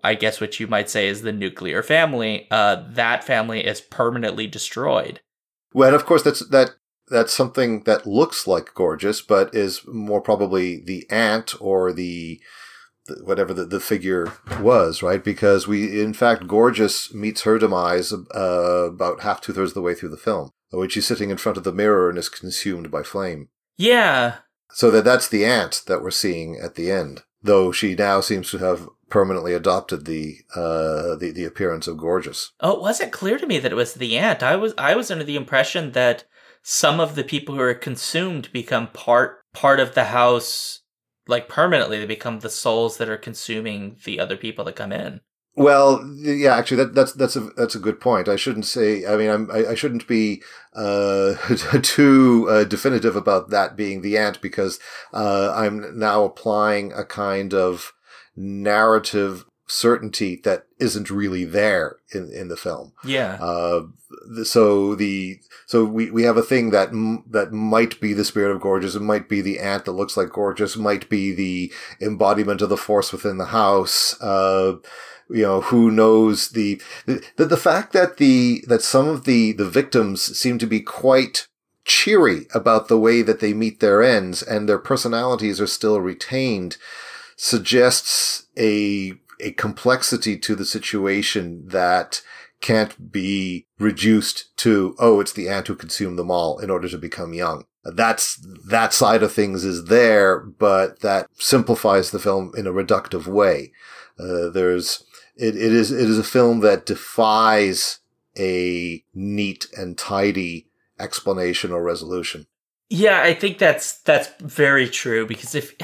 I guess what you might say is the nuclear family, uh, that family is permanently destroyed. Well, and of course, that's that that's something that looks like gorgeous, but is more probably the aunt or the, the whatever the, the figure was, right? Because we, in fact, gorgeous meets her demise uh, about half two thirds of the way through the film, when she's sitting in front of the mirror and is consumed by flame. Yeah. So that that's the aunt that we're seeing at the end, though she now seems to have permanently adopted the uh the, the appearance of gorgeous. Oh, it wasn't clear to me that it was the aunt. I was I was under the impression that some of the people who are consumed become part part of the house like permanently. They become the souls that are consuming the other people that come in. Well yeah actually that, that's that's a that's a good point. I shouldn't say i mean I'm, I, I shouldn't be uh, <laughs> too uh, definitive about that being the aunt because uh, i'm now applying a kind of narrative certainty that isn't really there in, in the film. Yeah. Uh, so the, so we, we have a thing that, m- that might be the spirit of gorgeous. It might be the aunt that looks like gorgeous, might be the embodiment of the force within the house. Uh, you know, who knows the, the, the fact that the, that some of the, the victims seem to be quite cheery about the way that they meet their ends and their personalities are still retained suggests a a complexity to the situation that can't be reduced to, oh, it's the aunt who consumed them all in order to become young. That's, that side of things is there, but that simplifies the film in a reductive way. Uh, there's, it, it is, it is a film that defies a neat and tidy explanation or resolution. Yeah, I think that's, that's very true because if,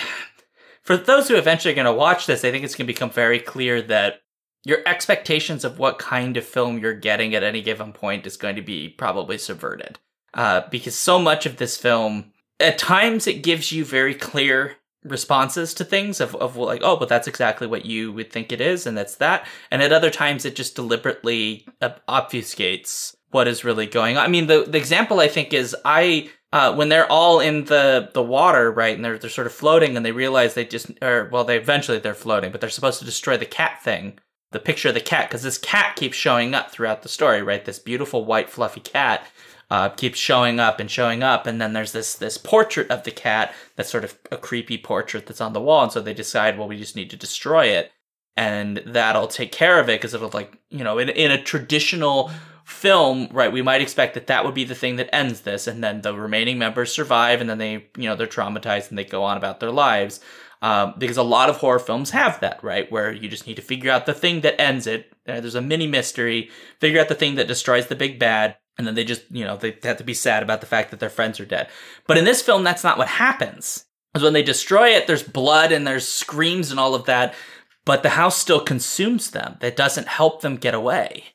for those who eventually are going to watch this, I think it's going to become very clear that your expectations of what kind of film you're getting at any given point is going to be probably subverted. Uh, because so much of this film, at times, it gives you very clear responses to things of, of like, oh, but that's exactly what you would think it is, and that's that. And at other times, it just deliberately obfuscates what is really going on. I mean, the, the example I think is I uh, when they're all in the the water, right, and they're they're sort of floating, and they realize they just, or well, they eventually they're floating, but they're supposed to destroy the cat thing, the picture of the cat, because this cat keeps showing up throughout the story, right? This beautiful white fluffy cat uh, keeps showing up and showing up, and then there's this this portrait of the cat that's sort of a creepy portrait that's on the wall, and so they decide, well, we just need to destroy it, and that'll take care of it because it'll like you know in in a traditional film, right, we might expect that that would be the thing that ends this, and then the remaining members survive, and then they, you know, they're traumatized and they go on about their lives. Um, because a lot of horror films have that, right, where you just need to figure out the thing that ends it. Uh, there's a mini mystery, figure out the thing that destroys the big bad, and then they just, you know, they have to be sad about the fact that their friends are dead. But in this film, that's not what happens. Because when they destroy it, there's blood and there's screams and all of that, but the house still consumes them. That doesn't help them get away.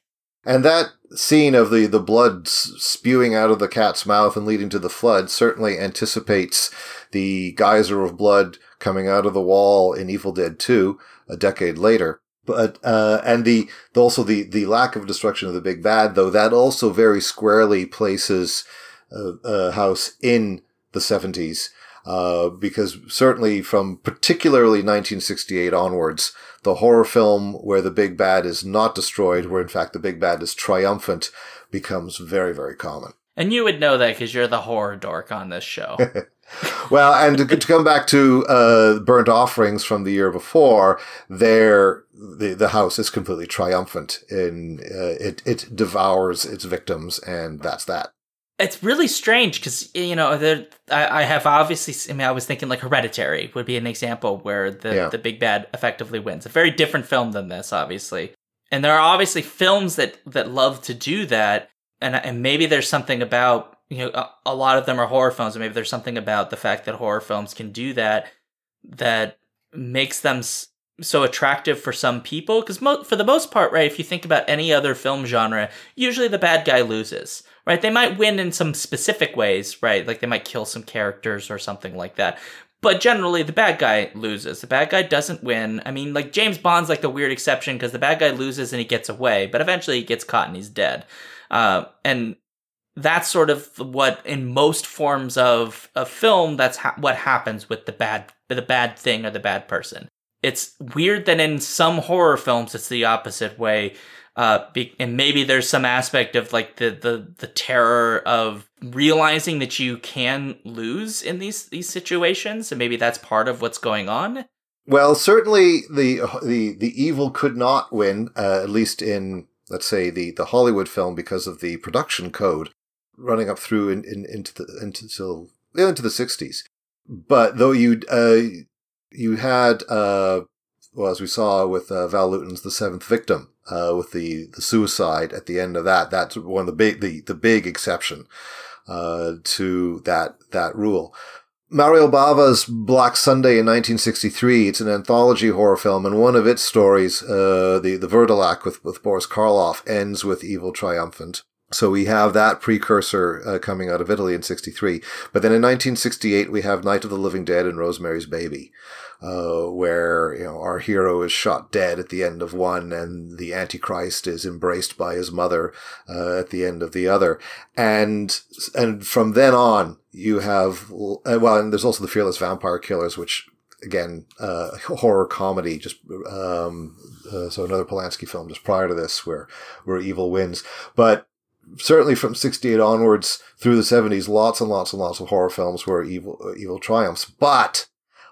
And that scene of the, the blood spewing out of the cat's mouth and leading to the flood certainly anticipates the geyser of blood coming out of the wall in Evil Dead 2 a decade later. But, uh, and the, also the, the lack of destruction of the big bad, though, that also very squarely places a house in the 70s. Uh, because certainly from particularly 1968 onwards, the horror film where the big bad is not destroyed, where in fact the big bad is triumphant, becomes very, very common. And you would know that because you're the horror dork on this show. <laughs> well, and to, to, come back to uh, burnt offerings from the year before, there the the house is completely triumphant in uh, it it devours its victims, and that's that it's really strange because you know there I, I, have obviously I mean I was thinking like Hereditary would be an example where the yeah. the big bad effectively wins. A very different film than this, obviously, and there are obviously films that that love to do that, and and maybe there's something about you know a, a lot of them are horror films, and maybe there's something about the fact that horror films can do that that makes them so attractive for some people because mo- for the most part right if you think about any other film genre usually the bad guy loses right? They might win in some specific ways, right? Like they might kill some characters or something like that. But generally, the bad guy loses. The bad guy doesn't win. I mean, like James Bond's like the weird exception because the bad guy loses and he gets away, but eventually he gets caught and he's dead. Uh, and that's sort of what, in most forms of a film, that's ha- what happens with the bad, the bad thing or the bad person. It's weird that in some horror films it's the opposite way Uh, be- and maybe there's some aspect of like the, the the terror of realizing that you can lose in these these situations, and maybe that's part of what's going on. Well, certainly the the the evil could not win, uh, at least in let's say the the Hollywood film because of the production code running up through in, in, into the into into the sixties. But though you uh, you had uh, well as we saw with uh, Val Lewton's The Seventh Victim uh, with the the suicide at the end of that that's one of the big the the big exception uh, to that that rule. Mario Bava's Black Sunday in 1963. It's an anthology horror film, and one of its stories, uh, the the Wurdalak with with Boris Karloff, ends with evil triumphant. So we have that precursor uh, coming out of Italy in 63. But then in 1968, we have Night of the Living Dead and Rosemary's Baby, uh, where, you know, our hero is shot dead at the end of one and the Antichrist is embraced by his mother, uh, at the end of the other. And, and from then on, you have, uh, well, and there's also the Fearless Vampire Killers, which again, uh, horror comedy, just, um, uh, so another Polanski film just prior to this where, where evil wins. But certainly from 68 onwards through the 70s, lots and lots and lots of horror films where evil, evil triumphs, but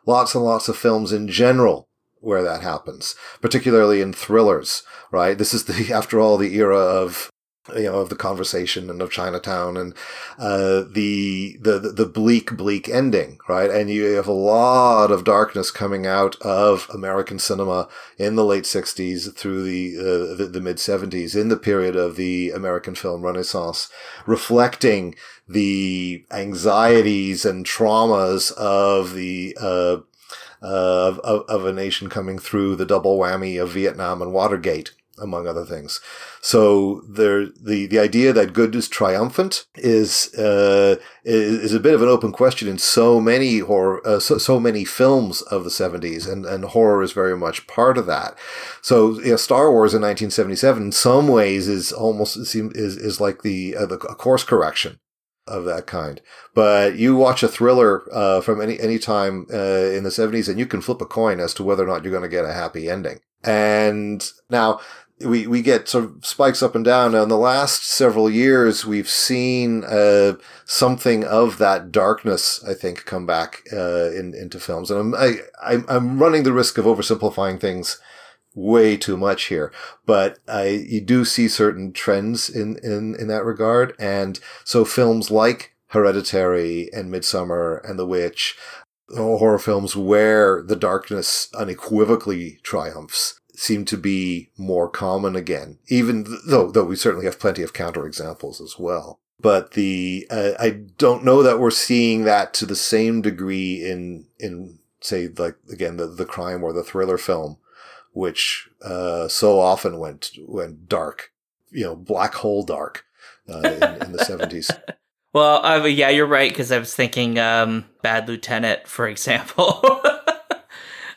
lots and lots of films in general where that happens, particularly in thrillers, right? This is the, <laughs> after all, the era of you know, of the conversation and of Chinatown and, uh, the, the, the bleak, bleak ending, right? And you have a lot of darkness coming out of American cinema in the late 60s through the, uh, the, the mid 70s in the period of the American film renaissance, reflecting the anxieties and traumas of the, uh, of, of a nation coming through the double whammy of Vietnam and Watergate among other things. So there, the, the idea that good is triumphant is, uh, is, a bit of an open question in so many horror, uh, so, so many films of the 70s and, and horror is very much part of that. So, Star Wars in 1977 in some ways is almost, is, is like the, uh, the course correction of that kind. But you watch a thriller uh, from any any time uh, in the seventies, and you can flip a coin as to whether or not you're going to get a happy ending. And now we, we get sort of spikes up and down. Now, in the last several years, we've seen uh, something of that darkness, I think, come back uh, in, into films. And I'm, I, I'm running the risk of oversimplifying things way too much here, but I, you do see certain trends in, in, in that regard. And so films like Hereditary and Midsommar and The Witch, horror films where the darkness unequivocally triumphs seem to be more common again, even though, though we certainly have plenty of counterexamples as well. But the, uh, I don't know that we're seeing that to the same degree in, in, say, like, again, the, the crime or the thriller film, which, uh, so often went, went dark, you know, black hole dark, uh, in, in the seventies. <laughs> Well, uh, yeah, you're right, because I was thinking, um, Bad Lieutenant, for example. <laughs>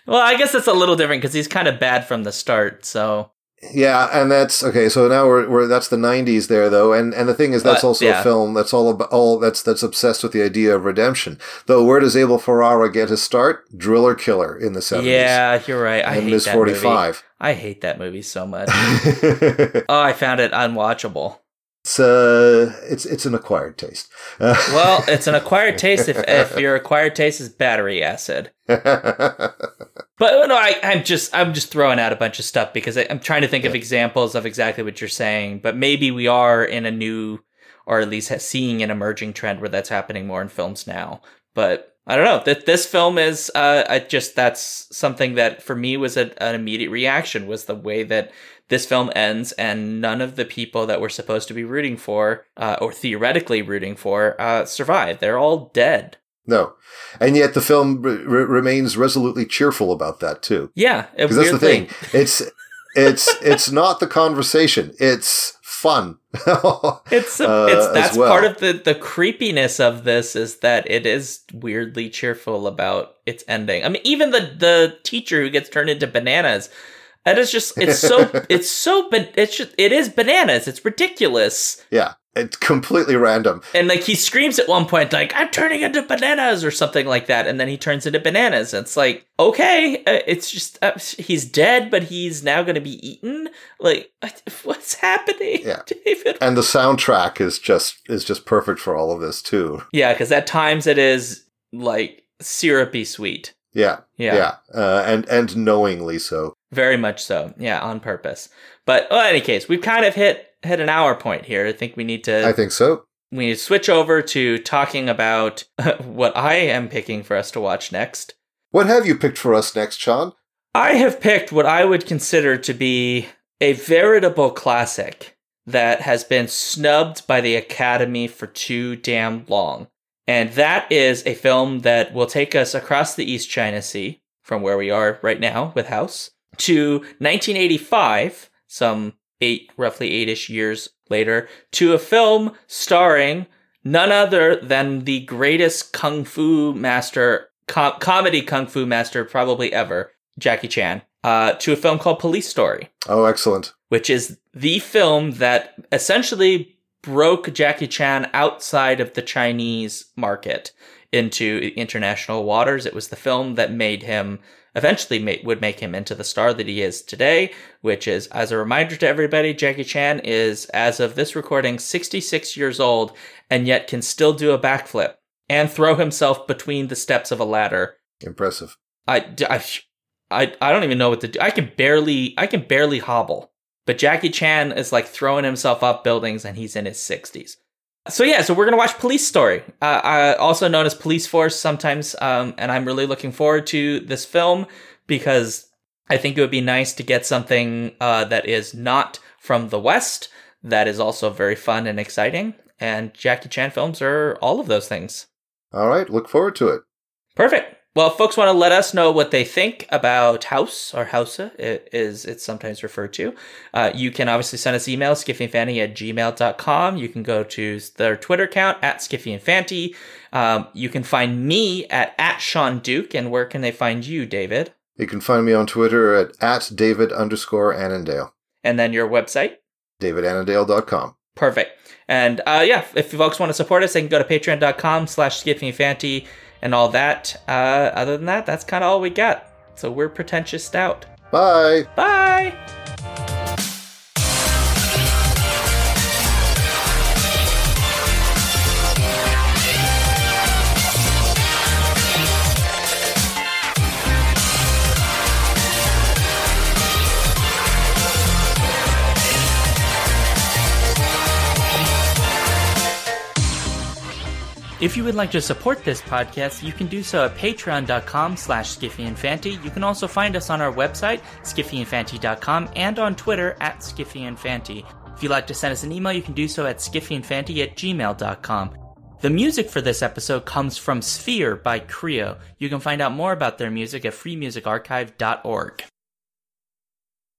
Well, I guess it's a little different because he's kind of bad from the start. So yeah, and that's okay. So now we're, we're that's the '90s there, though, and and the thing is that's but, also yeah. a film that's all about all that's that's obsessed with the idea of redemption. Though, where does Abel Ferrara get his start? Driller Killer in the '70s. Yeah, you're right. I and hate Ms. that 45. Movie. I hate that movie so much. <laughs> oh, I found it unwatchable. It's uh, it's it's an acquired taste. well, it's an acquired <laughs> taste if if your acquired taste is battery acid. <laughs> But no, I, am just I'm just throwing out a bunch of stuff because I, am trying to think yeah. of examples of exactly what you're saying. But maybe we are in a new, or at least seeing an emerging trend where that's happening more in films now. But I don't know that this film is. Uh, I just that's something that for me was a, an immediate reaction was the way that this film ends and none of the people that we're supposed to be rooting for uh, or theoretically rooting for uh, survive. They're all dead. No, and yet the film re- remains resolutely cheerful about that too. Yeah, because that's the thing. It's it's it's not the conversation. It's fun. <laughs> it's, a, uh, that's well. part of the the creepiness of this is that it is weirdly cheerful about its ending. I mean, even the the teacher who gets turned into bananas. That is just it's so <laughs> it's so but it's just it is bananas. It's ridiculous. Yeah. It's completely random. And like he screams at one point, like "I'm turning into bananas" or something like that, and then he turns into bananas. It's like okay, uh, it's just uh, he's dead, but he's now going to be eaten. Like <laughs> what's happening, Yeah. David? And the soundtrack is just is just perfect for all of this too. Yeah, because at times it is like syrupy sweet. Yeah. Yeah. Yeah. Uh, and and knowingly so. Very much so. Yeah, on purpose. But well, in any case, we've kind of hit hit an hour point here. I think we need to I think so. we need to switch over to talking about <laughs> what I am picking for us to watch next. What have you picked for us next, Shaun? I have picked what I would consider to be a veritable classic that has been snubbed by the Academy for too damn long. And that is a film that will take us across the East China Sea from where we are right now with House to 1985, some eight, roughly eight ish years later, to a film starring none other than the greatest kung fu master, com- comedy kung fu master probably ever, Jackie Chan, uh, to a film called Police Story, Oh, excellent. which is the film that essentially broke Jackie Chan outside of the Chinese market into international waters. It was the film that made him eventually ma- would make him into the star that he is today, which is, as a reminder to everybody, Jackie Chan is, as of this recording, 66 years old and yet can still do a backflip and throw himself between the steps of a ladder. Impressive. I, I, I, I don't even know what to do. I can barely, I can barely hobble. But Jackie Chan is like throwing himself up buildings and he's in his 60s. So yeah, so we're gonna watch Police Story, uh, uh, also known as Police Force sometimes, um, and I'm really looking forward to this film because I think it would be nice to get something uh, that is not from the West that is also very fun and exciting. And Jackie Chan films are all of those things. All right. Look forward to it. Perfect. Well, if folks want to let us know what they think about House or Hausu, it is it's sometimes referred to. Uh, you can obviously send us email, skiffyandfanty at gmail.com. You can go to their Twitter account at skiffyandfanty. Um, you can find me at, at Shaun Duke. And where can they find you, David? You can find me on Twitter at, at David underscore Annandale. And then your website? DavidAnnandale.com. Perfect. And uh, yeah, if folks want to support us, they can go to patreon.com slash skiffyandfanty and all that. Uh, other than that, that's kind of all we got. So we're pretentious stout. Bye. Bye. If you would like to support this podcast, you can do so at patreon.com slash skiffyandfanty. You can also find us on our website, skiffyandfanty.com, and on Twitter at skiffyandfanty. If you'd like to send us an email, you can do so at skiffyandfanty at gmail.com. The music for this episode comes from Sphere by Creo. You can find out more about their music at freemusicarchive.org.